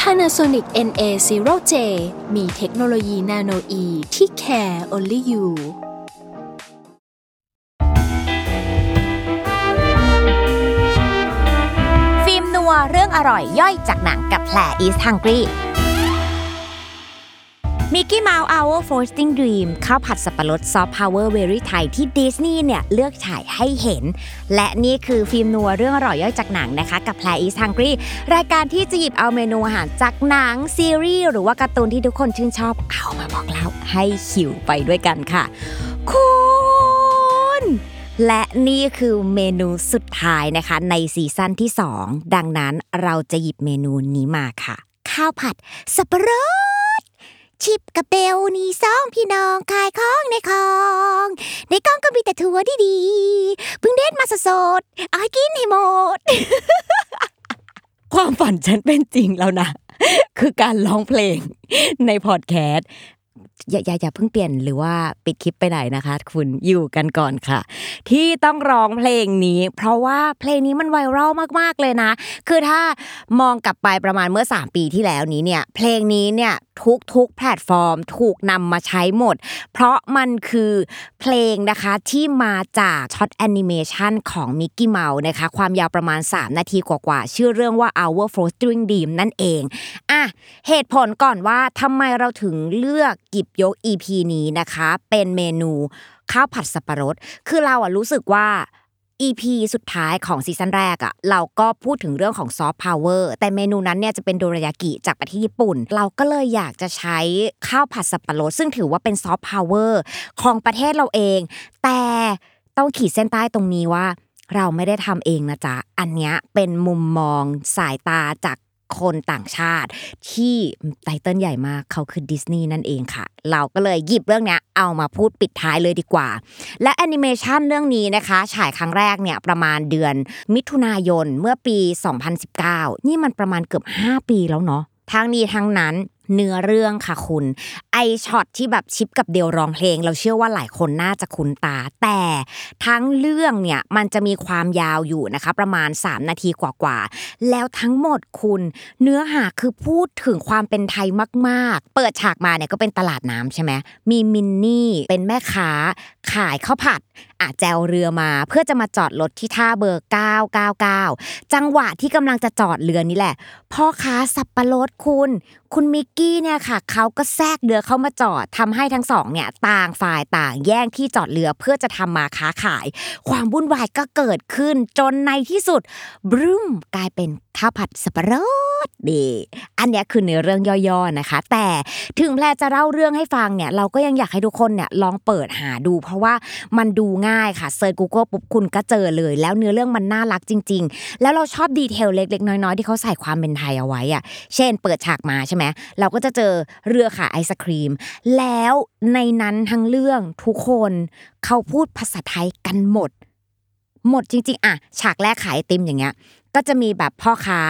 Panasonic NA0J มีเทคโนโลยี nanoe ที่ care only you ฟิล์มนัวเรื่องอร่อยย่อยจากหนังกับแพร is hungry มิกกี้เมาส์ Our Floating Dreams ข้าวผัดสับปะรดซอฟต์พาวเวอร์ very ไทยที่ดิสนีย์เนี่ย เลือกฉายให้เห็น และนี่คือฟิล์มนัวเรื่องอร่อยย่อยจากหนังนะคะ กับแผล East Hungry รายการที่จะหยิบเอาเมนูอาหารจากหนัง ซีรีส์หรือว่าการ์ตูนที่ทุกคนชื่นชอบเอามาบอกเล่าให้หิวไปด้วยกันค่ะ คุณและนี่คือเมนูสุดท้ายนะคะ ในซีซั่นที่ 2 ดังนั้นเราจะหยิบเมนูนี้มาค่ะ ข้าวผัดสับปะรด ชิปกับเบลนี่สองพี่น้องขายของในคลอง ในกล้องก็มีแต่ทัวดีๆเพิ่งเด็ดมาสดๆเอาให้กินให้หมด ความฝันฉันเป็นจริงแล้วนะ คือการร้องเพลงในพอดแคสต์อย่าอย่าอย่าเพิ่งเปลี่ยนหรือว่าปิดคลิปไปไหนนะคะ คุณอยู่กันก่อนค่ะ ที่ต้องร้องเพลงนี้ เพราะว่าเพลงนี้มันไวรัลมากๆเลยนะ คือถ้ามองกลับไปประมาณเมื่อ 3 ปีที่แล้วนี้เนี่ย เพลงนี้เนี่ยทุกทุกๆแพลตฟอร์ม ถูกนำมาใช้หมด เพราะมันคือเพลงนะคะที่มาจาก short animation ของมิกกี้เมาส์นะคะความยาวประมาณ 3 นาทีกว่าๆ ชื่อเรื่องว่า Our Floating Dreams นั่นเองอะเหตุผลก่อนว่าทำไมเราถึงเลือกหยิบยก EP นี้นะคะ เป็นเมนูข้าวผัดสับปะรด คือเราอะรู้สึกว่า EP สุดท้ายของ season แรกอะเราก็พูดถึงเรื่องของซอฟต์พาวเวอร์แต่เมนูนั้นเนี่ยจะเป็นโดรายากิจากประเทศญี่ปุ่น เราก็เลยอยากจะใช้ข้าวผัดสับปะรดซึ่งถือว่าเป็นซอฟต์พาวเวอร์ของประเทศเราเอง แต่ต้องขีดเส้นใต้ตรงนี้ว่าเราไม่ได้ทำเองนะจ๊ะ อันเนี้ยเป็นมุมมองสายตาจาก คนต่างชาติ ที่ title ใหญ่มากเขาคือดิสนีย์นั่นเองค่ะ เราก็เลยหยิบเรื่องนี้เอามาพูดปิดท้ายเลยดีกว่า และแอนิเมชันเรื่องนี้นะคะ ฉายครั้งแรกเนี่ยประมาณเดือนมิถุนายนเมื่อปี 2019 นี่มันประมาณเกือบ 5 ปีแล้วเนาะทั้งนี้ทั้งนั้น เนื้อเรื่องค่ะคุณไอช็อตที่แบบชิปกับเดลร้องเพลง เราเชื่อว่าหลายคนน่าจะคุ้นตา แต่ทั้งเรื่องเนี่ยมันจะมีความยาวอยู่นะคะประมาณ 3 นาทีกว่าๆแล้วทั้งหมดคุณ เนื้อหาคือพูดถึงความเป็นไทยมากๆ เปิดฉากมาเนี่ยก็เป็นตลาดน้ำใช่ไหมมีมินนี่เป็นแม่ค้าขายข้าวผัด อะแจวเรือมา เพื่อจะมาจอดรถที่ท่าเบอร์ 999 จังหวะที่กำลังจะจอดเรือนี่แหละ พ่อค้าสับปะรดคุณ คุณมิกกี้เนี่ยค่ะเขาก็แทรกเรือเข้ามาจอดทำให้ทั้งสองเนี่ยต่างฝ่ายต่างแย่งที่จอดเรือเพื่อจะทำมาค้าขาย ความวุ่นวายก็เกิดขึ้นจนในที่สุดบรึมกลายเป็นข้าวผัดสับปะรด ดี อันเนี้ยคือเนื้อเรื่องย่อๆนะคะ แต่ถึงแพรจะเล่าเรื่องให้ฟังเนี่ยเราก็ยังอยากให้ทุกคนเนี่ยลองเปิดหาดู เพราะว่ามันดูง่ายค่ะเซิร์ช Google ปุ๊บคุณก็เจอเลย แล้วเนื้อเรื่องมันน่ารักจริง ๆ แล้วเราชอบดีเทลเล็กๆ น้อยๆ ที่เขาใส่ความเป็นไทยเอาไว้อะเช่น เปิดฉากมาใช่ไหมเราก็จะเจอเรือขายไอศครีม แล้วในนั้นทั้งเรื่องทุกคนเขาพูดภาษาไทยกันหมดหมดจริงๆ อะ ฉากแรกขายไอติมอย่างเงี้ย ก็จะมีแบบพ่อค้า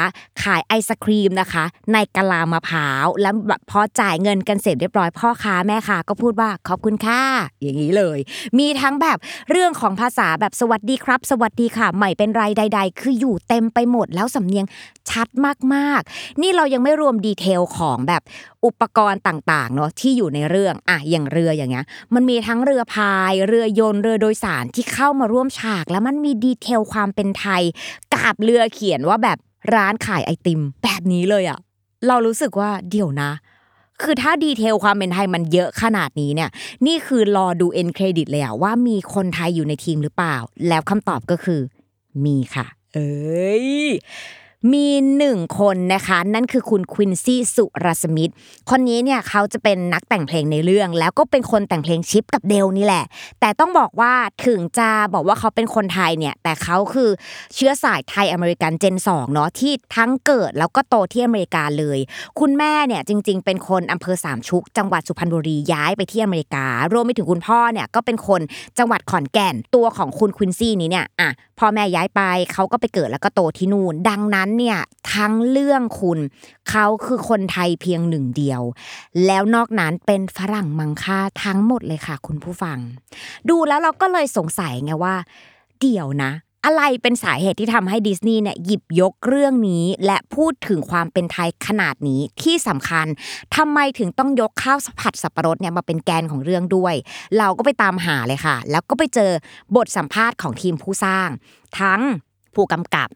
ขายไอศครีมนะคะ ในกะลามะพร้าวแล้วแบบพอจ่ายเงินกันเสร็จเรียบร้อยพ่อค้าแม่ค้าก็พูดว่าขอบคุณค่ะอย่างนี้เลย มีทั้งแบบเรื่องของภาษาแบบสวัสดีครับ สวัสดีค่ะใหม่เป็นไรใด ๆ คืออยู่เต็มไปหมดแล้วสำเนียงชัดมากๆ นี่เรายังไม่รวมดีเทลของแบบอุปกรณ์ต่างๆเนาะที่อยู่ในเรื่องอะอย่างเรืออย่างเงี้ย มันมีทั้งเรือพาย เรือยนต์เรือโดยสารที่เข้ามาร่วมฉาก แล้วมันมีดีเทลความเป็นไทยกาบเรือเขียนว่าแบบร้านขายไอติม แบบนี้เลยอะเรารู้สึกว่าเดี๋ยวนะ คือถ้า detail ความเป็นไทยมันเยอะขนาดนี้เนี่ย นี่คือรอดู end credit เลยอะว่ามีคนไทยอยู่ในทีมหรือเปล่า แล้วคำตอบก็คือ มีค่ะ เอ้ย มีหนึ่งคนนะคะ นั่นคือคุณ Quincy Surasmith คนนี้เนี่ยเขาจะเป็นนักแต่งเพลงในเรื่อง แล้วก็เป็นคนแต่งเพลงชิปกับเดลนี่แหละ แต่ต้องบอกว่าถึงจะบอกว่าเขาเป็นคนไทยเนี่ยแต่เขาคือเชื้อสายไทยอเมริกัน gen 2เนาะที่ทั้งเกิดแล้วก็โตที่อเมริกาเลย คุณแม่เนี่ยจริง ๆ เป็นคนอำเภอสามชุก จังหวัดสุพรรณบุรีย้ายไปที่อเมริการวมไปถึงคุณพ่อเนี่ยก็เป็นคนจังหวัดขอนแก่นตัวของคุณควินซี่นี้เนี่ยอะพ่อแม่ย้ายไปเขาก็ไปเกิดแล้วก็โตที่นู่นดังนั้นเนี่ยทั้งเรื่องคุณเขาคือคนไทยเพียงหนึ่งเดียว แล้วนอกนั้นเป็นฝรั่งมังค่าทั้งหมดเลยค่ะ คุณผู้ฟัง ดูแล้วเราก็เลยสงสัยไงว่า เดี๋ยวนะอะไรเป็นสาเหตุที่ทำให้ดิสนีย์เนี่ยหยิบยกเรื่องนี้ และพูดถึงความเป็นไทยขนาดนี้ที่สำคัญทำไมถึงต้องยกข้าวผัดสับปะรดเนี่ยมาเป็นแกนของเรื่องด้วย เราก็ไปตามหาเลยค่ะ แล้วก็ไปเจอบทสัมภาษณ์ของทีมผู้สร้าง ทั้งผู้กำกับ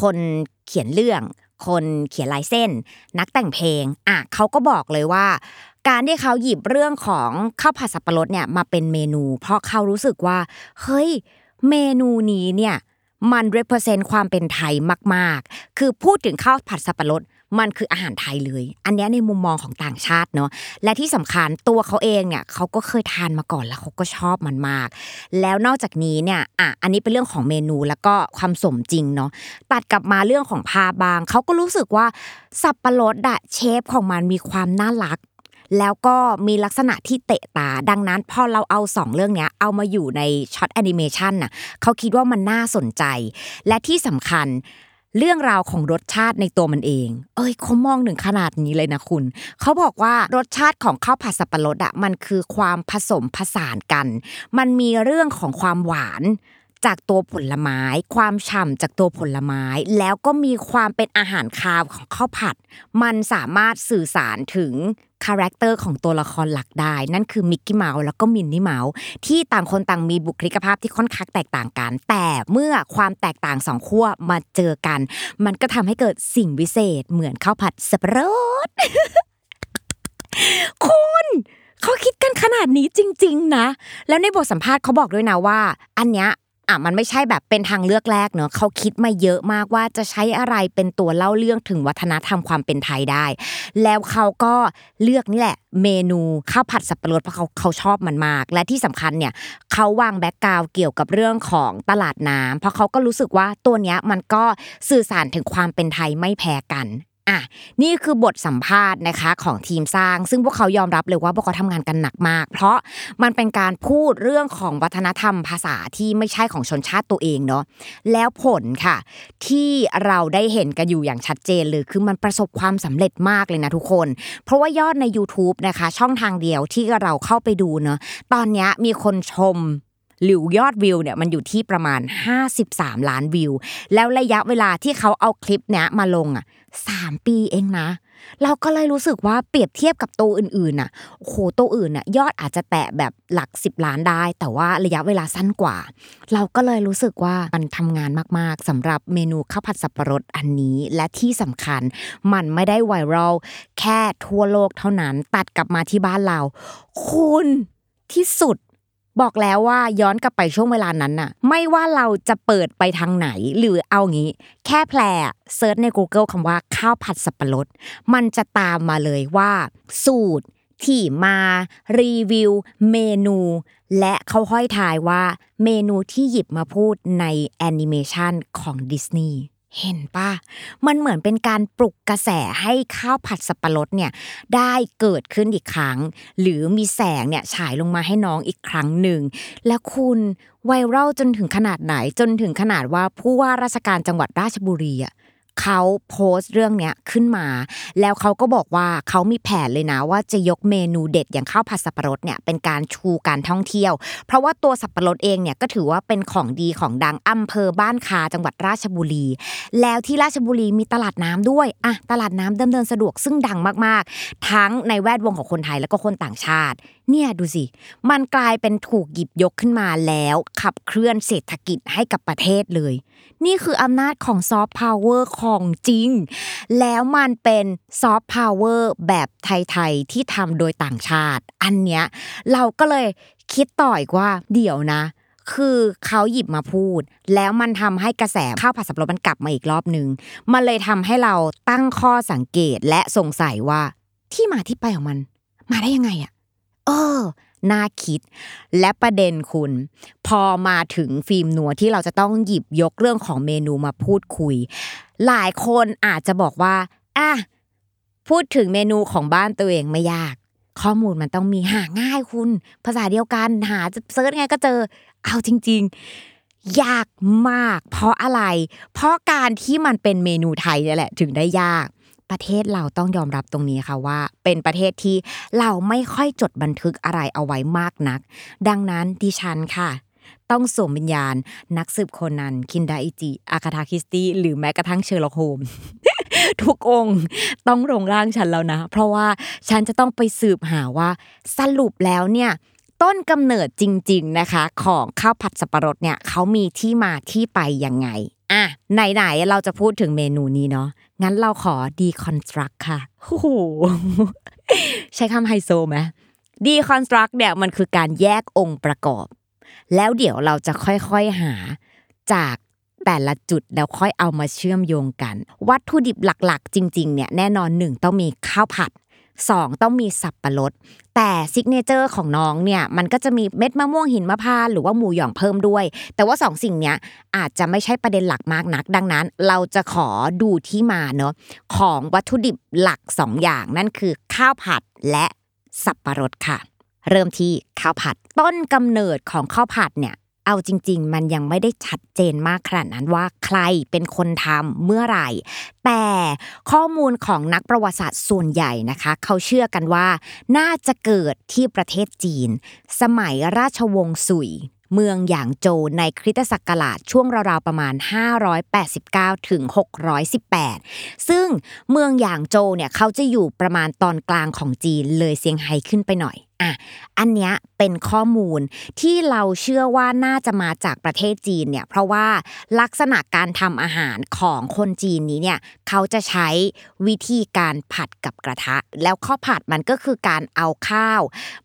คน เขียนเรื่อง คนเขียนลายเส้น นักแต่งเพลงอะเขาก็บอกเลยว่า การที่เขาหยิบเรื่องของข้าวผัดสับปะรดเนี่ยมาเป็นเมนู เพราะเขารู้สึกว่า เฮ้ย เมนูนี้เนี่ยมัน represent ความเป็นไทยมาก ๆ คือพูดถึงข้าวผัดสับปะรด มันคืออาหารไทยเลย อันนี้ในมุมมองของต่างชาติเนาะและที่สำคัญตัวเขาเองเนี่ยเขาก็เคยทานมาก่อนแล้วเขาก็ชอบมันมาก แล้วนอกจากนี้เนี่ยอะอันนี้เป็นเรื่องของเมนูแล้วก็ความสมจริงเนาะตัดกลับมาเรื่องของพาบางเขาก็รู้สึกว่าสับปะรดอะเชฟของมันมีความน่ารักแล้วก็มีลักษณะที่เตะตา ดังนั้นพอเราเอาสองเรื่องเนี้ยเอามาอยู่ในshort animation น่ะเขาคิดว่ามันน่าสนใจ และที่สำคัญ เรื่องราวของรสชาติในตัวมันเอง เอ้ยเขามองหนึ่งขนาดนี้เลยนะคุณ เขาบอกว่ารสชาติของข้าวผัดสับปะรดอะมันคือความผสมผสานกัน มันมีเรื่องของความหวานจากตัวผลไม้ ความฉ่ำจากตัวผลไม้ แล้วก็มีความเป็นอาหารคาวของข้าวผัด มันสามารถสื่อสารถึง character ของตัวละครหลักได้ นั่นคือมิกกี้เมาส์แล้วก็มินนี่เมาส์ที่ต่างคนต่างมีบุคลิกภาพที่ค่อนข้างแตกต่างกัน แต่เมื่อความแตกต่างสองขั้วมาเจอกัน มันก็ทำให้เกิดสิ่งวิเศษเหมือนข้าวผัดสับปะรดคุณเขาคิดกันขนาดนี้จริง ๆ นะ แล้วในบทสัมภาษณ์เขาบอกด้วยนะว่า อันเนี้ย อะมันไม่ใช่แบบเป็นทางเลือกแรกเนอะเขาคิดมาเยอะมากว่าจะใช้อะไรเป็นตัวเล่าเรื่องถึงวัฒนธรรมความเป็นไทยได้ แล้วเขาก็เลือกนี่แหละ เมนูข้าวผัดสับปะรดเพราะเขาเขาชอบมันมาก และที่สำคัญเนี่ยเขาวางแบ็กกราวเกี่ยวกับเรื่องของตลาดน้ำเพราะเขาก็รู้สึกว่าตัวเนี้ยมันก็สื่อสารถึงความเป็นไทยไม่แพ้กัน อะนี่คือบทสัมภาษณ์นะคะของทีมสร้าง ซึ่งพวกเขายอมรับเลยว่าพวกเขาทำงานกันหนักมาก เพราะมันเป็นการพูดเรื่องของวัฒนธรรมภาษาที่ไม่ใช่ของชนชาติตัวเองเนาะแล้วผลค่ะ ที่เราได้เห็นกันอยู่อย่างชัดเจนเลยคือมันประสบความสำเร็จมากเลยนะทุกคน เพราะว่ายอดใน YouTube นะคะ ช่องทางเดียวที่เราเข้าไปดูเนาะตอนนี้มีคนชม หรือยอดวิวเนี่ยมันอยู่ที่ประมาณ 53 ล้านวิว แล้วระยะเวลาที่เขาเอาคลิปเนี้ยมาลงอะสามปีเองนะ เราก็เลยรู้สึกว่าเปรียบเทียบกับตัวอื่นๆน่ะโอ้โหตัวอื่นน่ะยอดอาจจะแตะแบบหลัก 10 ล้านได้ แต่ว่าระยะเวลาสั้นกว่า เราก็เลยรู้สึกว่ามันทำงานมากๆสำหรับเมนูข้าวผัดสับปะรดอันนี้ และที่สำคัญมันไม่ได้ไวรัลแค่ทั่วโลกเท่านั้น ตัดกลับมาที่บ้านเรา คุณที่สุด บอกแล้วว่าย้อนกลับไปช่วงเวลานั้นน่ะ ไม่ว่าเราจะเปิดไปทางไหน หรือเอางี้ แค่แพลเซิร์ชใน Google คำว่าข้าวผัดสับปะรด มันจะตามมาเลยว่า สูตรที่มารีวิว เมนู และเขาห้อยทายว่าเมนูที่หยิบมาพูดในแอนิเมชันของดิสนีย์ เห็นปะมันเหมือนเป็นการปลุกกระแสให้ข้าวผัดสับปะรดเนี่ยได้เกิดขึ้นอีกครั้ง หรือมีแสงเนี่ยฉายลงมาให้น้องอีกครั้งหนึ่ง แล้วคุณไวรัลจนถึงขนาดไหนจนถึงขนาดว่าผู้ว่าราชการจังหวัดราชบุรีอะ เขาโพสต์เรื่องเนี้ยขึ้นมา แล้วเขาก็บอกว่าเขามีแผนเลยนะว่าจะยกเมนูเด็ดอย่างข้าวผัดสับปะรดเนี่ยเป็นการชูการท่องเที่ยว เพราะว่าตัวสับปะรดเองเนี่ยก็ถือว่าเป็นของดีของดังอำเภอบ้านคาจังหวัดราชบุรี แล้วที่ราชบุรีมีตลาดน้ำด้วยอะตลาดน้ำดำเนินสะดวกซึ่งดังมากๆ ทั้งในแวดวงของคนไทยแล้วก็คนต่างชาติ เนี่ยดูสิ มันกลายเป็นถูกหยิบยกขึ้นมาแล้ว ขับเคลื่อนเศรษฐกิจให้กับประเทศเลย นี่คืออำนาจของซอฟต์พาวเวอร์ของจริง แล้วมันเป็นซอฟต์พาวเวอร์แบบไทยๆที่ทำโดยต่างชาติ อันเนี้ยเราก็เลยคิดต่ออีกว่าเดี๋ยวนะคือเขาหยิบมาพูด แล้วมันทำให้กระแสข้าวผัดสับปะรดมันกลับมาอีกรอบนึง มันเลยทำให้เราตั้งข้อสังเกตและสงสัยว่าที่มาที่ไปของมัน มาได้ยังไงอะ เออน่าคิด และประเด็นคุณ พอมาถึงฟิล์มนัวที่เราจะต้องหยิบยกเรื่องของเมนูมาพูดคุย หลายคนอาจจะบอกว่าอะพูดถึงเมนูของบ้านตัวเองไม่ยาก ข้อมูลมันต้องมีหาง่ายคุณ ภาษาเดียวกันหาจะเซิร์ชไงก็เจอ เอาจริง ๆ ยากมาก เพราะอะไร เพราะการที่มันเป็นเมนูไทยนี่แหละ ถึงได้ยาก ประเทศเราต้องยอมรับตรงนี้ค่ะว่า เป็นประเทศที่เราไม่ค่อยจดบันทึกอะไรเอาไว้มากนัก ดังนั้นดิฉันค่ะ ต้องสวมวิญญาณ นักสืบโคนัน คินดาอิจิ อกาธาคริสตี้หรือแม้กระทั่งเชอร์ล็อกโฮมทุกองค์ต้องลงร่างฉันแล้วนะ เพราะว่าฉันจะต้องไปสืบหาว่าสรุปแล้วเนี่ยต้นกำเนิดจริง ๆนะคะ ของข้าวผัดสับปะรดเนี่ยเขามีที่มาที่ไปยังไง อะไหนๆเราจะพูดถึงเมนูนี้เนาะงั้นเราขอ deconstruct ค่ะโอ้โหใช้คำไฮโซไหม deconstruct เนี่ยมันคือการแยกองค์ประกอบ แล้วเดี๋ยวเราจะค่อยๆหาจากแต่ละจุดแล้วค่อยเอามาเชื่อมโยงกัน วัตถุดิบหลักๆ จริง ๆ เนี่ยแน่นอนหนึ่งต้องมีข้าวผัด สองต้องมีสับปะรด แต่ signature ของน้องเนี่ยมันก็จะมีเม็ดมะม่วงหินมะพร้าวหรือว่าหมูหยองเพิ่มด้วย แต่ว่าสองสิ่งเนี้ยอาจจะไม่ใช่ประเด็นหลักมากนัก ดังนั้น เราจะขอดูที่มาเนาะของวัตถุดิบหลักสองอย่างนั่นคือข้าวผัดและสับปะรดค่ะ เริ่มที่ข้าวผัดต้นกำเนิดของข้าวผัดเนี่ย เอาจริง ๆ มันยังไม่ได้ชัดเจนมากขนาดนั้นว่าใครเป็นคนทำเมื่อไหร่ แต่ข้อมูลของนักประวัติศาสตร์ส่วนใหญ่นะคะ เขาเชื่อกันว่า น่าจะเกิดที่ประเทศจีน สมัยราชวงศ์สุย เมืองหยางโจวในคริสตศักราชช่วงราวๆประมาณ 589ถึง618 ซึ่งเมืองหยางโจวเนี่ยเขาจะอยู่ประมาณตอนกลางของจีนเลยเซี่ยงไฮ้ขึ้นไปหน่อยอะอันเนี้ยเป็นข้อมูลที่เราเชื่อว่าน่าจะมาจากประเทศจีนเนี่ยเพราะว่าลักษณะการทำอาหารของคนจีนนี้เนี่ยเขาจะใช้วิธีการผัดกับกระทะ แล้วข้าวผัดมันก็คือการเอาข้าว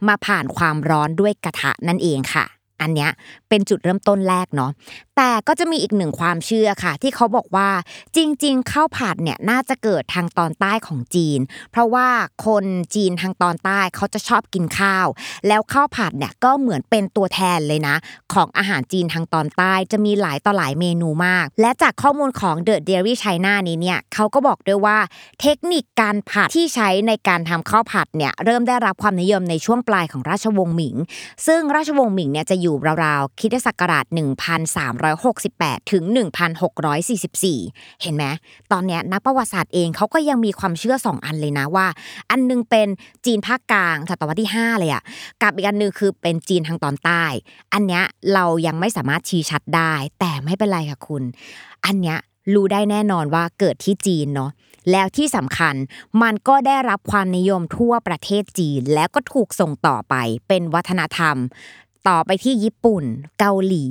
มาผ่านความร้อนด้วยกระทะนั่นเองค่ะ อันเนี้ยเป็นจุดเริ่มต้นแรกเนาะแต่ก็จะมีอีกหนึ่งความเชื่อค่ะ ที่เขาบอกว่าจริง ๆ ข้าวผัดเนี่ยน่าจะเกิดทางตอนใต้ของจีน เพราะว่าคนจีนทางตอนใต้เขาจะชอบกินข้าว แล้วข้าวผัดเนี่ยก็เหมือนเป็นตัวแทนเลยนะ ของอาหารจีนทางตอนใต้จะมีหลายต่อหลายเมนูมาก และจากข้อมูลของ The Dairy China นี้เนี่ยเขาก็บอกด้วยว่าเทคนิคการผัดที่ใช้ในการทำข้าวผัดเนี่ยเริ่มได้รับความนิยมในช่วงปลายของราชวงศ์หมิง ซึ่งราชวงศ์หมิงเนี่ยจะอยู่ราวๆคริสตศักราช 1368 ถึง 1644 เห็นไหมตอนเนี้ยนักประวัติศาสตร์เองเขาก็ยังมีความเชื่อสองอันเลยนะว่า อันนึงเป็นจีนภาคกลางศตวรรษที่ 5 เลยอะกับอีกอันนึงคือเป็นจีนทางตอนใต้ อันเนี้ยเรายังไม่สามารถชี้ชัดได้ แต่ไม่เป็นไรค่ะคุณ อันเนี้ยรู้ได้แน่นอนว่าเกิดที่จีนเนาะแล้วที่สำคัญมันก็ได้รับความนิยมทั่วประเทศจีน แล้วก็ถูกส่งต่อไปเป็นวัฒนธรรม ต่อไปที่ญี่ปุ่น เกาหลี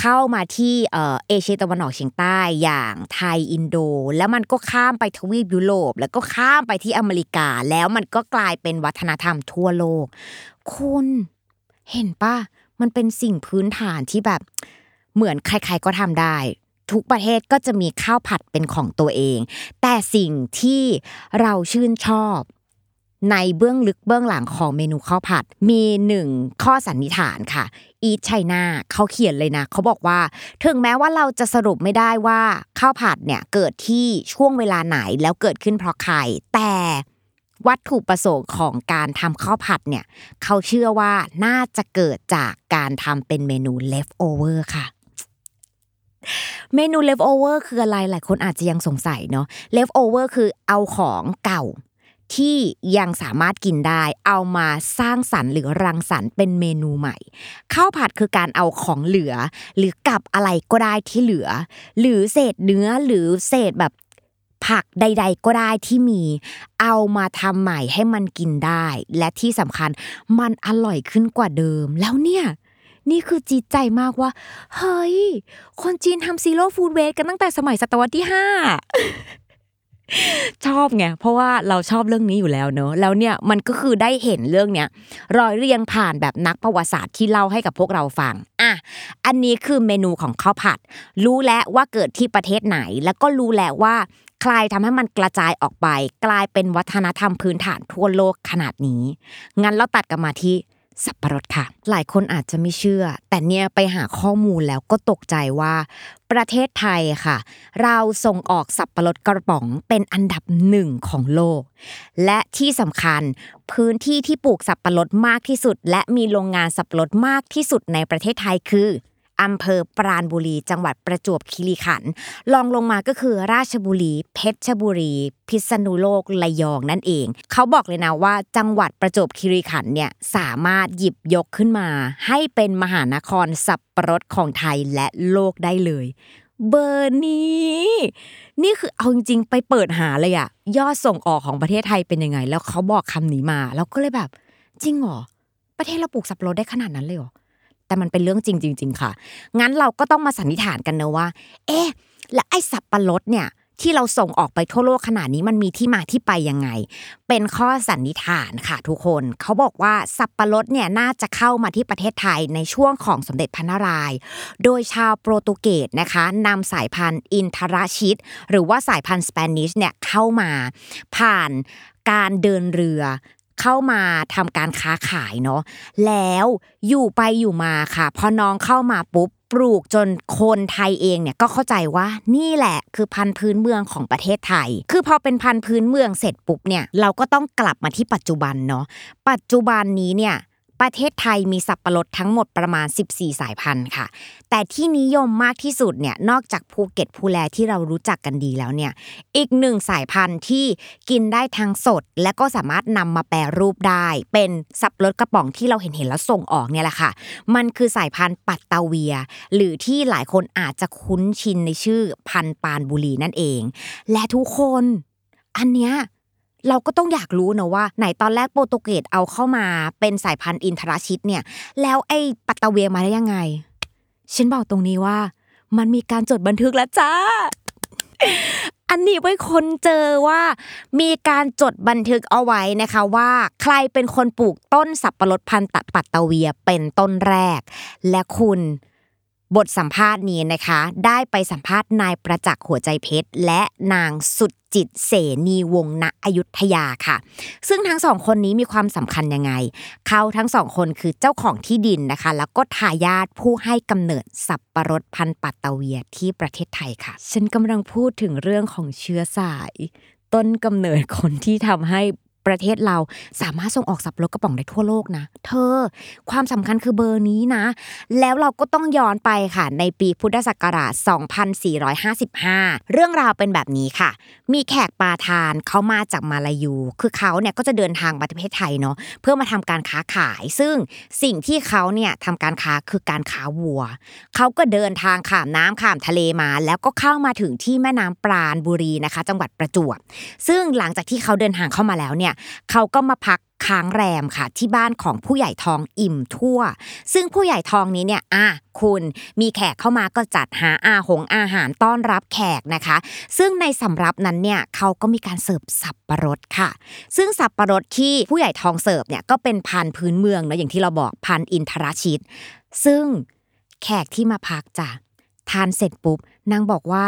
เข้ามาที่เอเชียตะวันออกเฉียงใต้อย่างไทยอินโด แล้วมันก็ข้ามไปทวีปยุโรป แล้วก็ข้ามไปที่อเมริกา แล้วมันก็กลายเป็นวัฒนธรรมทั่วโลก คุณเห็นปะมันเป็นสิ่งพื้นฐานที่แบบเหมือนใคร ๆก็ทำได้ ทุกประเทศก็จะมีข้าวผัดเป็นของตัวเอง แต่สิ่งที่เราชื่นชอบ ในเบื้องลึกเบื้องหลังของเมนูข้าวผัด มีหนึ่งข้อสันนิษฐานค่ะอีทไชน่าเขาเขียนเลยนะเขาบอกว่า ถึงแม้ว่าเราจะสรุปไม่ได้ว่าข้าวผัดเนี่ยเกิดที่ช่วงเวลาไหนแล้วเกิดขึ้นเพราะใครแต่วัตถุประสงค์ของการทำข้าวผัดเนี่ยเขาเชื่อว่าน่าจะเกิดจากการทำเป็นเมนู leftover ค่ะเมนู leftover คืออะไรหลายคนอาจจะยังสงสัยเนาะ leftover คือเอาของเก่า ที่ยังสามารถกินได้เอามาสร้างสรรค์หรือรังสรรค์เป็นเมนูใหม่ข้าวผัดคือการเอาของเหลือ หรือกับอะไรก็ได้ที่เหลือ หรือเศษเนื้อหรือเศษแบบผักใด ๆ ก็ได้ที่มี เอามาทำใหม่ให้มันกินได้ และที่สำคัญมันอร่อยขึ้นกว่าเดิม แล้วเนี่ย นี่คือจีดใจมากว่า เฮ้ย คนจีนทำซีโร่ฟู้ดเวสกันตั้งแต่สมัยศตวรรษที่ห้า ชอบไงเพราะว่าเราชอบเรื่องนี้อยู่แล้วเนอะแล้วเนี่ยมันก็คือได้เห็นเรื่องเนี้ยรอยเรียงผ่านแบบนักประวัติศาสตร์ที่เล่าให้กับพวกเราฟังอะอันนี้คือเมนูของข้าวผัด รู้แล้วว่าเกิดที่ประเทศไหน แล้วก็รู้แล้วว่าใครทำให้มันกระจายออกไป กลายเป็นวัฒนธรรมพื้นฐานทั่วโลกขนาดนี้ งั้นเราตัดกันมาที่ สับปะรดค่ะ หลายคนอาจจะไม่เชื่อ แต่เนี่ยไปหาข้อมูลแล้วก็ตกใจว่า ประเทศไทยค่ะ เราส่งออกสับปะรดกระป๋องเป็นอันดับหนึ่งของโลก และที่สำคัญพื้นที่ที่ปลูกสับปะรดมากที่สุด และมีโรงงานสับปะรดมากที่สุดในประเทศไทยคือ อำเภอปราณบุรี จังหวัดประจวบคีรีขันธ์ลองลงมาก็คือราชบุรี เพชรบุรี พิษณุโลกระยองนั่นเอง เขาบอกเลยนะว่าจังหวัดประจวบคีรีขันธ์เนี่ยสามารถหยิบยกขึ้นมา ให้เป็นมหานครสับปะรดของไทยและโลกได้เลยเบอร์นี้ นี่คือเอาจริงๆไปเปิดหาเลยอะยอดส่งออกของประเทศไทยเป็นยังไง แล้วเขาบอกคำนี้มา แล้วก็เลยแบบ จริงเหรอประเทศเราปลูกสับปะรดได้ขนาดนั้นเลยเหรอ แต่มันเป็นเรื่องจริงจริงๆค่ะ งั้นเราก็ต้องมาสันนิษฐานกันเนอะว่า เอ๊ะ และไอ้สับปะรดเนี่ยที่เราส่งออกไปทั่วโลกขนาดนี้มันมีที่มาที่ไปยังไง เป็นข้อสันนิษฐานค่ะทุกคน เขาบอกว่าสับปะรดเนี่ยน่าจะเข้ามาที่ประเทศไทยในช่วงของสมเด็จพระนารายณ์ โดยชาวโปรตุเกสนะคะนำสายพันธุ์อินทราชิต หรือว่าสายพันธุ์สเปนิชเนี่ยเข้ามาผ่านการเดินเรือ เข้ามาทำการค้าขายเนาะแล้วอยู่ไปอยู่มาค่ะ พอน้องเข้ามาปุ๊บปลูกจนคนไทยเองเนี่ยก็เข้าใจว่านี่แหละคือพันธุ์พื้นเมืองของประเทศไทย คือพอเป็นพันธุ์พื้นเมืองเสร็จปุ๊บเนี่ยเราก็ต้องกลับมาที่ปัจจุบันเนาะปัจจุบันนี้เนี่ย ประเทศไทยมีสับปะรดทั้งหมดประมาณ 14 สายพันธุ์ค่ะ แต่ที่นิยมมากที่สุดเนี่ยนอกจากภูเก็ตภูแลที่เรารู้จักกันดีแล้วเนี่ยอีกหนึ่งสายพันธุ์ที่กินได้ทั้งสด และก็สามารถนำมาแปรรูปได้ เป็นสับปะรดกระป๋องที่เราเห็นเห็นแล้วส่งออกเนี่ยแหละค่ะ มันคือสายพันธุ์ปัตตาเวีย หรือที่หลายคนอาจจะคุ้นชินในชื่อพันธุ์ปานบุรีนั่นเอง และทุกคนอันเนี้ย เราก็ต้องอยากรู้นะว่า ไหนตอนแรกโปรตุเกสเอาเข้ามาเป็นสายพันธุ์อินทราชิตเนี่ย แล้วไอ้ปัตตาเวียมาได้ยังไง ฉันบอกตรงนี้ว่า มันมีการจดบันทึกแล้วจ้าอันนี้ไว้คนเจอว่ามีการจดบันทึกเอาไว้นะคะว่า ใครเป็นคนปลูกต้นสับปะรดพันธุ์ปัตตาเวียเป็นต้นแรก และคุณ บทสัมภาษณ์นี้นะคะ ได้ไปสัมภาษณ์นายประจักษ์หัวใจเพชร และนางสุดจิตเสนีวงณอยุธยาค่ะ ซึ่งทั้งสองคนนี้มีความสำคัญยังไง เขาทั้งสองคนคือเจ้าของที่ดินนะคะ แล้วก็ทายาทผู้ให้กำเนิดสับปะรดพันธุ์ปัตตเวียที่ประเทศไทยค่ะ ฉันกำลังพูดถึงเรื่องของเชื้อสาย ต้นกำเนิดคนที่ทำให้ ประเทศเราสามารถส่งออกสับปะรดกระป๋องได้ทั่วโลกนะ เธอ ความสำคัญคือเบอร์นี้นะ แล้วเราก็ต้องย้อนไปค่ะ ในปีพุทธศักราช 2455 เรื่องราวเป็นแบบนี้ค่ะ มีแขกปาทานเขามาจากมาลายู คือเขาเนี่ยก็จะเดินทางมาประเทศไทยเนาะเพื่อมาทำการค้าขาย ซึ่งสิ่งที่เขาเนี่ยทำการค้าคือการค้าวัว เขาก็เดินทางข้ามน้ำข้ามทะเลมา แล้วก็เข้ามาถึงที่แม่น้ำปราณบุรีนะคะ จังหวัดประจวบ ซึ่งหลังจากที่เขาเดินทางเข้ามาแล้วเนี่ยเขาก็มาพักค้างแรมค่ะ ที่บ้านของผู้ใหญ่ทองอิ่มทั่ว ซึ่งผู้ใหญ่ทองนี้เนี่ยอะคุณมีแขกเข้ามาก็จัดหาอาหงอาหารต้อนรับแขกนะคะ ซึ่งในสำรับนั้นเนี่ยเขาก็มีการเสิร์ฟสับปะรดค่ะ ซึ่งสับปะรดที่ผู้ใหญ่ทองเสิร์ฟเนี่ยก็เป็นพันธุ์พื้นเมืองเนาะอย่างที่เราบอกพันธุ์อินทราชิต ซึ่งแขกที่มาพักจ้ะทานเสร็จปุ๊บนางบอกว่า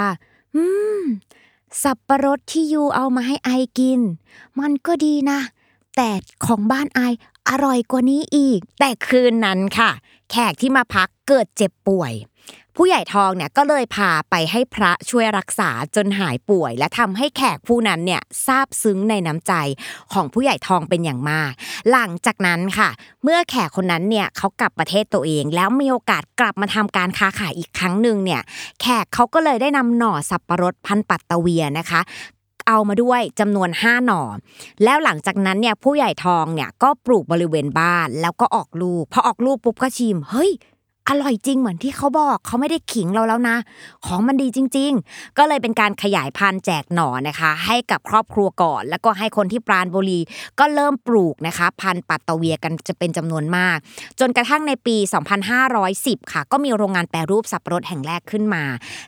อืม สับปะรดที่ยูเอามาให้ไอกิน มันก็ดีนะ แต่ของบ้านไออร่อยกว่านี้อีก แต่คืนนั้นค่ะ แขกที่มาพักเกิดเจ็บป่วย ผู้ใหญ่ทองเนี่ยก็เลยพาไปให้พระช่วยรักษาจนหายป่วย และทำให้แขกผู้นั้นเนี่ยซาบซึ้งในน้ำใจของผู้ใหญ่ทองเป็นอย่างมาก หลังจากนั้นค่ะ เมื่อแขกคนนั้นเนี่ยเขากลับประเทศตัวเอง แล้วมีโอกาสกลับมาทำการค้าขายอีกครั้งหนึ่งเนี่ยแขกเขาก็เลยได้นำหน่อสับปะรดพันปัตตะเวียนะคะเอามาด้วยจำนวน 5 หน่อ แล้วหลังจากนั้นเนี่ยผู้ใหญ่ทองเนี่ยก็ปลูกบริเวณบ้านแล้วก็ออกลูกพอออกลูกปุ๊บก็ชิมเฮ้ย อร่อยจริงเหมือนที่เขาบอกเขาไม่ได้ขิงเราแล้วนะ ของมันดีจริง ๆ ก็เลยเป็นการขยายพันธุ์แจกหน่อนะคะ ให้กับครอบครัวก่อน แล้วก็ให้คนที่ปราณบุรีก็เริ่มปลูกนะคะ พันธุ์ปัตตเวียกันจะเป็นจำนวนมาก จนกระทั่งในปี 2510 ค่ะ ก็มีโรงงานแปรรูปสับปะรดแห่งแรกขึ้นมา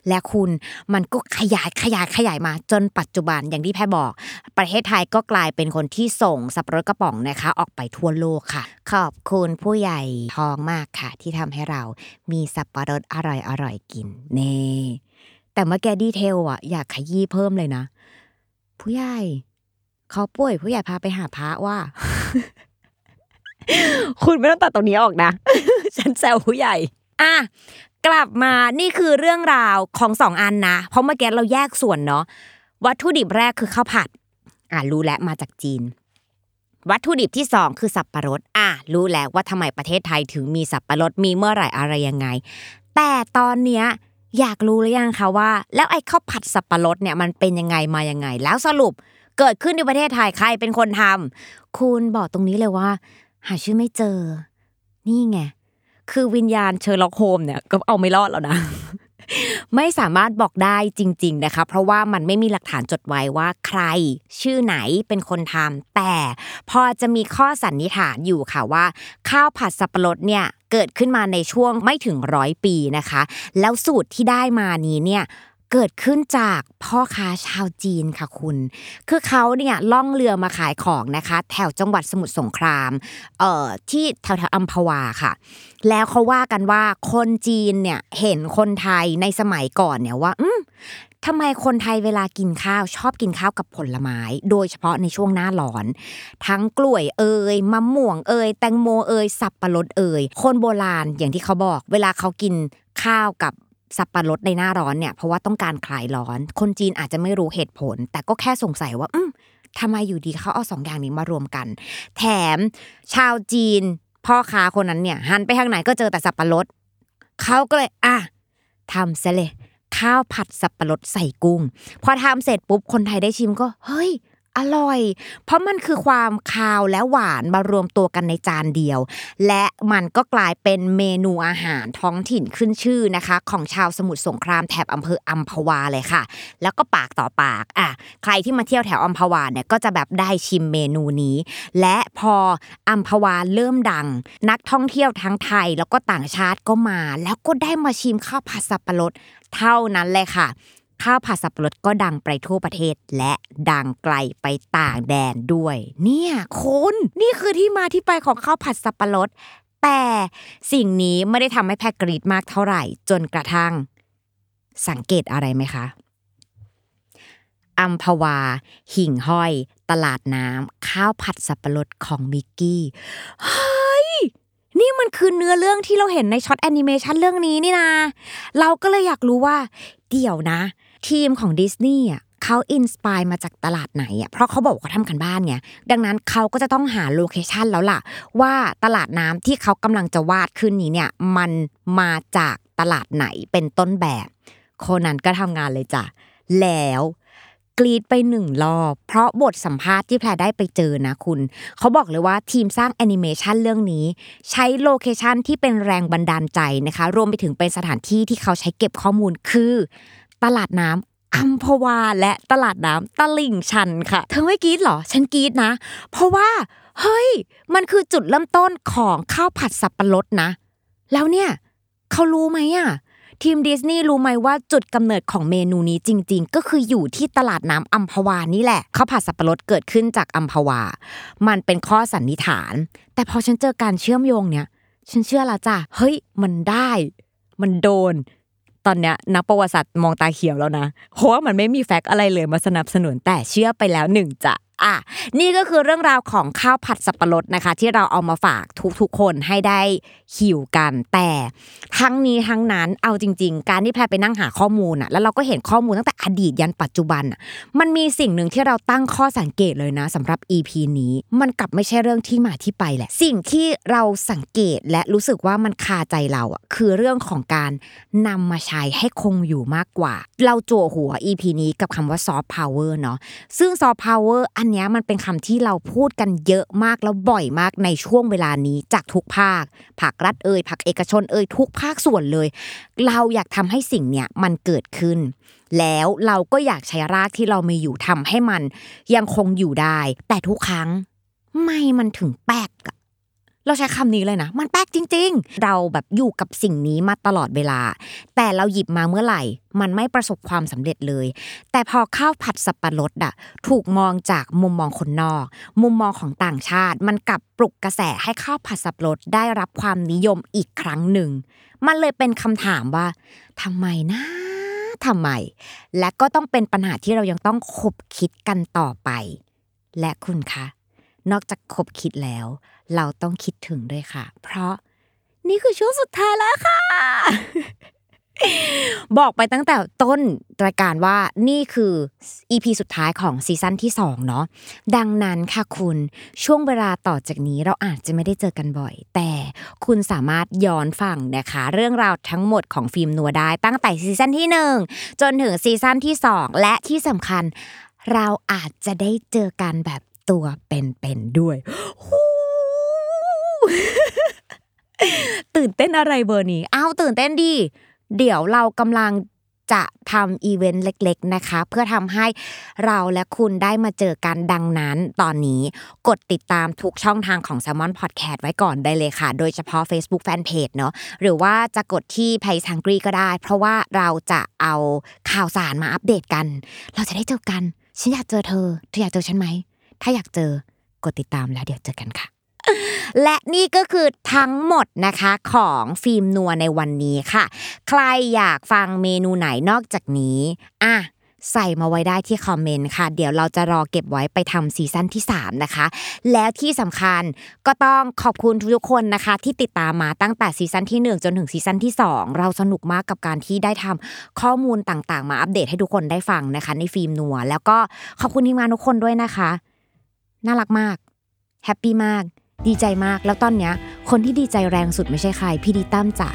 และคุณมันก็ขยายขยายขยายมา จนปัจจุบันอย่างที่แพรบอก ประเทศไทยก็กลายเป็นคนที่ส่งสับปะรดกระป๋องนะคะ ออกไปทั่วโลกค่ะ ขอบคุณผู้ใหญ่ทองมากค่ะ ที่ทำให้เรามีสับปะรดอร่อยอร่อยๆกินเน่แต่เมื่อแกดีเทลอะอยากขยี้เพิ่มเลยนะ ผู้ใหญ่เขาป่วย ผู้ใหญ่พาไปหาพระว่า คุณไม่ต้องตัดตรงนี้ออกนะ ฉันแซวผู้ใหญ่ อะกลับมานี่คือเรื่องราวของสองอันนะ เพราะเมื่อกี้เราแยกส่วนเนาะวัตถุดิบแรกคือข้าวผัด อะรู้แล้วมาจากจีน วัตถุดิบที่สองคือสับปะรดอะรู้แล้วว่าทำไมประเทศไทยถึงมีสับปะรดมีเมื่อไหร่อะไรยังไง แต่ตอนเนี้ยอยากรู้หรือยังคะว่า แล้วไอ้ข้าวผัดสับปะรดเนี่ยมันเป็นยังไงมายังไง แล้วสรุปเกิดขึ้นในประเทศไทยใครเป็นคนทำคุณบอกตรงนี้เลยว่า หาชื่อไม่เจอ นี่ไงคือวิญญาณเชอร์ล็อกโฮมเนี่ยก็เอาไม่รอดแล้วนะ ไม่สามารถบอกได้จริง ๆนะคะ เพราะว่ามันไม่มีหลักฐานจดไว้ว่าใคร ชื่อไหนเป็นคนทำแต่พอจะมีข้อสันนิษฐานอยู่ค่ะว่า ข้าวผัดสับปะรดเนี่ยเกิดขึ้นมาในช่วงไม่ถึงร้อยปีนะคะ แล้วสูตรที่ได้มานี้เนี่ย เกิดขึ้นจากพ่อค้าชาวจีนค่ะคุณ คือเขาเนี่ยล่องเรือมาขายของนะคะ แถวจังหวัดสมุทรสงคราม เอ่อที่แถวๆอัมพวาค่ะ แล้วเขาว่ากันว่าคนจีนเนี่ยเห็นคนไทยในสมัยก่อนเนี่ยว่า อืมทำไมคนไทยเวลากินข้าวชอบกินข้าวกับผลไม้ โดยเฉพาะในช่วงหน้าร้อน ทั้งกล้วยเอ่ยมะม่วงเอ่ยแตงโมเอ่ยสับปะรดเอ่ยคนโบราณอย่างที่เขาบอก เวลาเขากินข้าวกับ สับปะรดในหน้าร้อนเนี่ยเพราะว่าต้องการคลายร้อน คนจีนอาจจะไม่รู้เหตุผล แต่ก็แค่สงสัยว่า อืมทำไมอยู่ดีเขาเอาสองอย่างนี้มารวมกัน แถมชาวจีนพ่อค้าคนนั้นเนี่ย หันไปทางไหนก็เจอแต่สับปะรดเขาก็เลยอะทำซะเลยข้าวผัดสับปะรดใส่กุ้ง พอทำเสร็จปุ๊บคนไทยได้ชิมก็ เฮ้ย อร่อย เพราะมันคือความคาวและหวานมารวมตัวกันในจานเดียว และมันก็กลายเป็นเมนูอาหารท้องถิ่นขึ้นชื่อนะคะ ของชาวสมุทรสงครามแถบอำเภออัมพวาเลยค่ะ แล้วก็ปากต่อปากอะใครที่มาเที่ยวแถวอัมพวาเนี่ยก็จะแบบได้ชิมเมนูนี้ และพออัมพวาเริ่มดัง นักท่องเที่ยวทั้งไทยแล้วก็ต่างชาติก็มา แล้วก็ได้มาชิมข้าวผัดสับปะรดเท่านั้นเลยค่ะ ข้าวผัดสับปะรดก็ดังไปทั่วประเทศ และดังไกลไปต่างแดนด้วย เนี่ยคุณนี่คือที่มาที่ไปของข้าวผัดสับปะรด แต่สิ่งนี้ไม่ได้ทำให้แพรกรี๊ดมากเท่าไหร่ จนกระทั่ง สังเกตอะไรไหมคะอัมพวา หิ่งห้อย ตลาดน้ำข้าวผัดสับปะรดของมิกกี้เฮ้ยนี่มันคือเนื้อเรื่องที่เราเห็นใน short แอนิเมชันเรื่องนี้นี่นะ เราก็เลยอยากรู้ว่า เดี๋ยวนะ ทีมของดิสนีย์อะเขา inspire มาจากตลาดไหนอะเพราะเขาบอกว่าเขาทำการบ้านไงดังนั้นเขาก็จะต้องหา location แล้วล่ะ ว่าตลาดน้ำที่เขากำลังจะวาดขึ้นนี้เนี่ยมันมาจากตลาดไหนเป็นต้นแบบ โคนันก็ทำงานเลยจ้ะแล้วกรี๊ดไปหนึ่งรอบเพราะบทสัมภาษณ์ที่แพรได้ไปเจอนะคุณ เขาบอกเลยว่าทีมสร้างแอนิเมชันเรื่องนี้ ใช้ location ที่เป็นแรงบันดาลใจนะคะ รวมไปถึงเป็นสถานที่ที่เขาใช้เก็บข้อมูลคือ ตลาดน้ำอัมพวาและตลาดน้ำตลิ่งชันค่ะ เธอไม่กรีดเหรอ ฉันกรีดนะ เพราะว่า เฮ้ย มันคือจุดเริ่มต้นของข้าวผัดสับปะรดนะ แล้วเนี่ย เขารู้ไหมอะทีมดิสนีย์รู้ไหมว่าจุดกำเนิดของเมนูนี้จริง ๆ ก็คืออยู่ที่ตลาดน้ำอัมพวานี่แหละข้าวผัดสับปะรดเกิดขึ้นจากอัมพวา มันเป็นข้อสันนิษฐาน แต่พอฉันเจอการเชื่อมโยงเนี่ย ฉันเชื่อแล้วจ้ะเฮ้ย มันได้ มันโดน ตอนเนี้ยนักประวัติศาสตร์มองตาเขียวแล้วนะเพราะว่ามันไม่มีแฟกต์อะไรเลยมาสนับสนุนแต่เชื่อไปแล้วหนึ่งจะ อะนี่ก็คือเรื่องราวของข้าวผัดสับปะรดนะคะ ที่เราเอามาฝากทุกๆคนให้ได้หิวกัน แต่ทั้งนี้ทั้งนั้นเอาจริง ๆ การที่แพรไปนั่งหาข้อมูลอะแล้วเราก็เห็นข้อมูลตั้งแต่อดีตยันปัจจุบันอะมันมีสิ่งหนึ่งที่เราตั้งข้อสังเกตเลยนะสำหรับ EP นี้ มันกลับไม่ใช่เรื่องที่มาที่ไปแหละ สิ่งที่เราสังเกตและรู้สึกว่ามันคาใจเราอะคือเรื่องของการนำมาใช้ให้คงอยู่มากกว่า เราจั่วหัว EP นี้กับคำว่าซอฟต์พาวเวอร์เนาะซึ่งซอฟต์พาวเวอร์อันนี้มันเป็นคำที่เราพูดกันเยอะมากแล้วบ่อยมากในช่วงเวลานี้จากทุกภาคภาครัฐเอ่ยภาคเอกชนเอ่ยทุกภาคส่วนเลย เราอยากทำให้สิ่งเนี้ยมันเกิดขึ้น แล้วเราก็อยากใช้รากที่เรามีอยู่ทำให้มันยังคงอยู่ได้ แต่ทุกครั้งไม่มันถึงแป๊กอะ เราใช้คำนี้เลยนะ มันแป๊กจริง ๆ เราแบบอยู่กับสิ่งนี้มาตลอดเวลา แต่เราหยิบมาเมื่อไหร่ มันไม่ประสบความสำเร็จเลย แต่พอข้าวผัดสับปะรดอะถูกมองจากมุมมองคนนอก มุมมองของต่างชาติ มันกลับปลุกกระแสให้ข้าวผัดสับปะรดได้รับความนิยมอีกครั้งหนึ่ง มันเลยเป็นคำถามว่าทำไมนะทำไม และก็ต้องเป็นปัญหาที่เรายังต้องคบคิดกันต่อไป และคุณคะนอกจากคบคิดแล้ว เราต้องคิดถึงด้วยค่ะ เพราะนี่คือช่วงสุดท้ายแล้วค่ะ บอกไปตั้งแต่ต้นรายการว่านี่คือ EP สุดท้ายของซีซั่นที่2เนาะดังนั้นค่ะคุณช่วงเวลาต่อจากนี้เราอาจจะไม่ได้เจอกันบ่อย แต่คุณสามารถย้อนฟังนะคะ เรื่องราวทั้งหมดของฟิล์มนัวได้ตั้งแต่ซีซั่นที่ 1 จนถึงซีซั่นที่ 2 และที่สำคัญ เราอาจจะได้เจอกันแบบตัวเป็นๆด้วยฮู้ ตื่นเต้นอะไรเบอร์นี้ อ้าวตื่นเต้นดี เดี๋ยวเรากำลังจะทำอีเวนต์เล็กๆนะคะ เพื่อทำให้เราและคุณได้มาเจอกันดังนั้น ตอนนี้กดติดตามทุกช่องทางของ s ซ l m o n Podcast ไว้ก่อนได้เลยค่ะ โดยเฉพาะ Facebook Fanpage เนาะหรือว่าจะกดที่ p a y s a n g r y ก็ได้ เพราะว่าเราจะเอาข่าวสารมาอัปเดตกัน เราจะได้เจอกัน ฉันอยากเจอเธอ เธออยากเจอฉันไหม ถ้าอยากเจอกดติดตามแล้วเดี๋ยวเจอกันค่ะ และนี่ก็คือทั้งหมดนะคะของฟิล์มนัวในวันนี้ค่ะ ใครอยากฟังเมนูไหนนอกจากนี้อะใส่มาไว้ได้ที่คอมเมนต์ค่ะ เดี๋ยวเราจะรอเก็บไว้ไปทำซีซั่นที่ 3 นะคะ แล้วที่สำคัญก็ต้องขอบคุณทุกคนนะคะ ที่ติดตามมาตั้งแต่ซีซั่นที่ 1 จนถึงซีซั่นที่ 2 เราสนุกมากกับการที่ได้ทำข้อมูลต่างๆ มาอัปเดตให้ทุกคนได้ฟังนะคะ ในฟิล์มนัว แล้วก็ขอบคุณทีมงานทุกคนด้วยนะคะ น่ารักมาก happy มาก ดีใจมากแล้วตอนเนี้ย คนที่ดีใจแรงสุดไม่ใช่ใคร พี่ดีตั้มจ้ะ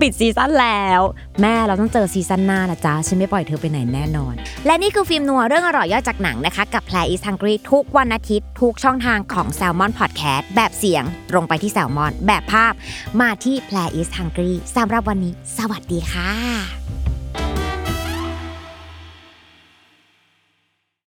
ปิดซีซั่นแล้ว แม่เราต้องเจอซีซั่นหน้านะจ๊ะ ฉันไม่ปล่อยเธอไปไหนแน่นอน และนี่คือฟิล์มนัวเรื่องอร่อยย่อยจากหนังนะคะ กับแพลอีส Hungry ทุกวันอาทิตย์ ทุกช่องทางของ Salmon Podcast แบบเสียง ตรงไปที่ Salmon แบบภาพ มาที่แพลอีส Hungry สำหรับวันนี้ สวัสดีค่ะ